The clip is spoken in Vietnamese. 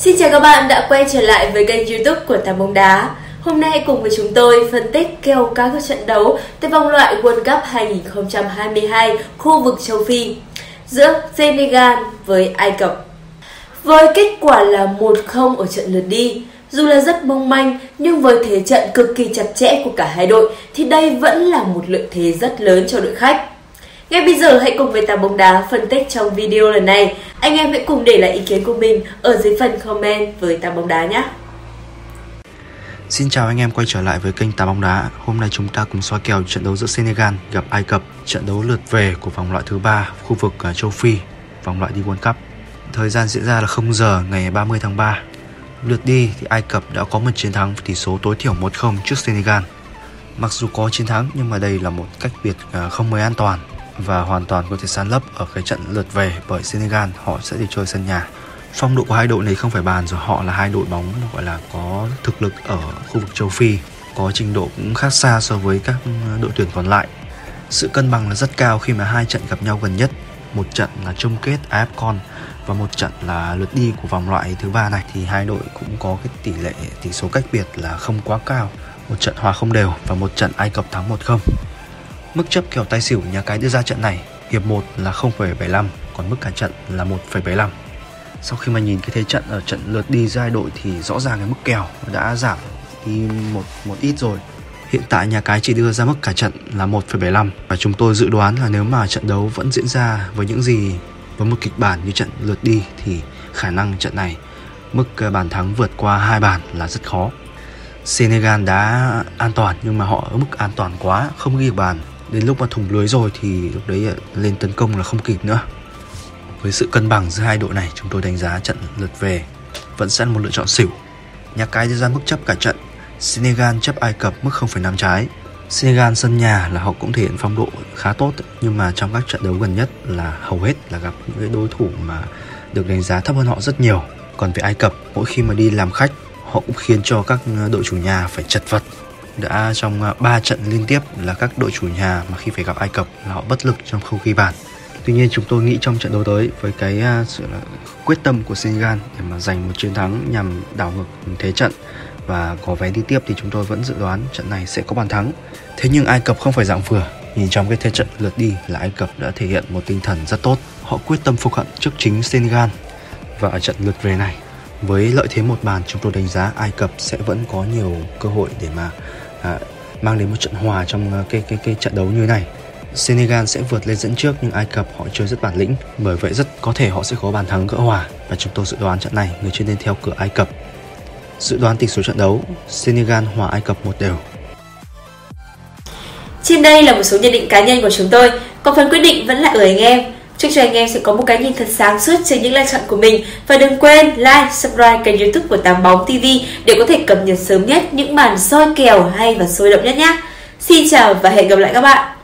Xin chào các bạn đã quay trở lại với kênh youtube của Tám bóng đá Hôm nay hãy cùng với chúng tôi phân tích kèo các trận đấu tại vòng loại World Cup 2022 khu vực châu Phi, giữa Senegal với Ai Cập Với kết quả là 1-0 ở trận lượt đi, dù là rất mong manh, nhưng với thế trận cực kỳ chặt chẽ của cả hai đội, thì đây vẫn là một lợi thế rất lớn cho đội khách. Ngay bây giờ hãy cùng với Tà Bóng Đá phân tích trong video lần này. Anh em hãy cùng để lại ý kiến của mình ở dưới phần comment với Tà Bóng Đá nhé. Xin chào anh em quay trở lại với kênh Tà Bóng Đá. Hôm nay chúng ta cùng soi kèo trận đấu giữa Senegal gặp Ai Cập, trận đấu lượt về của vòng loại thứ ba khu vực à, châu Phi, vòng loại đi World Cup. Thời gian diễn ra là 0 giờ ngày 30 tháng 3. Lượt đi thì Ai Cập đã có một chiến thắng với tỷ số tối thiểu 1-0 trước Senegal. Mặc dù có chiến thắng nhưng mà đây là một cách biệt à, không mấy an toàn và hoàn toàn có thể san lấp ở cái trận lượt về bởi Senegal họ sẽ đi chơi sân nhà. Phong độ của hai đội này không phải bàn rồi họ là hai đội bóng gọi là có thực lực ở khu vực châu Phi, có trình độ cũng khác xa so với các đội tuyển còn lại. Sự cân bằng là rất cao khi mà hai trận gặp nhau gần nhất, một trận là chung kết AFCON và một trận là lượt đi của vòng loại thứ ba này thì hai đội cũng có cái tỷ lệ tỷ số cách biệt là không quá cao một trận hòa không đều và một trận Ai Cập thắng 1-0 Mức chấp kèo tài xỉu nhà cái đưa ra trận này hiệp 1 là 0,75 còn mức cả trận là 1,75 sau khi mà nhìn cái thế trận ở trận lượt đi giai đội thì rõ ràng cái mức kèo đã giảm đi một một ít rồi Hiện tại nhà cái chỉ đưa ra mức cả trận là 1,75 và chúng tôi dự đoán là nếu mà trận đấu vẫn diễn ra với những gì với một kịch bản như trận lượt đi thì khả năng trận này mức ờ, bàn thắng vượt qua hai bàn là rất khó. Senegal đã an toàn nhưng mà họ ở mức an toàn quá, không ghi bàn. Đến lúc mà thủng lưới rồi thì lúc đấy ờ, lên tấn công là không kịp nữa. Với sự cân bằng giữa hai đội này, chúng tôi đánh giá trận lượt về vẫn sẽ là một lựa chọn xỉu. Nhà cái đưa ra mức chấp cả trận. Senegal chấp Ai Cập mức 0,5 trái. Senegal sân nhà là họ cũng thể hiện phong độ khá tốt nhưng mà trong các trận đấu gần nhất là hầu hết là gặp những cái đối thủ mà được đánh giá thấp hơn họ rất nhiều. Còn về Ai Cập, mỗi khi mà đi làm khách, họ cũng khiến cho các ờ, đội chủ nhà phải chật vật. Đã trong à, 3 trận liên tiếp là các đội chủ nhà mà khi phải gặp Ai Cập là họ bất lực trong không ghi bàn. Tuy nhiên chúng tôi nghĩ trong trận đấu tới với cái à, sự là quyết tâm của Senegal để mà giành một chiến thắng nhằm đảo ngược thế trận và có vé đi tiếp thì chúng tôi vẫn dự đoán trận này sẽ có bàn thắng. Thế nhưng Ai Cập không phải dạng vừa. Nhìn trong cái thế trận lượt đi là Ai Cập đã thể hiện một tinh thần rất tốt. Họ quyết tâm phục hận trước chính Senegal. Và ở trận lượt về này, với lợi thế một bàn chúng tôi đánh giá Ai Cập sẽ vẫn có nhiều cơ hội để mà à, mang đến một trận hòa trong à, cái cái cái trận đấu như này. Senegal sẽ vượt lên dẫn trước nhưng Ai Cập họ chơi rất bản lĩnh bởi vậy rất có thể họ sẽ có bàn thắng gỡ hòa và chúng tôi dự đoán trận này người chơi nên theo cửa Ai Cập Dự đoán tỷ số trận đấu Senegal hòa Ai Cập một đều. Trên đây là một số nhận định cá nhân của chúng tôi, còn phần quyết định vẫn là ở anh em. Chúc cho anh em sẽ có một cái nhìn thật sáng suốt trên những lựa chọn của mình và đừng quên like, subscribe kênh youtube của Tám Bóng TV để có thể cập nhật sớm nhất những màn soi kèo hay và sôi động nhất nhé. Xin chào và hẹn gặp lại các bạn.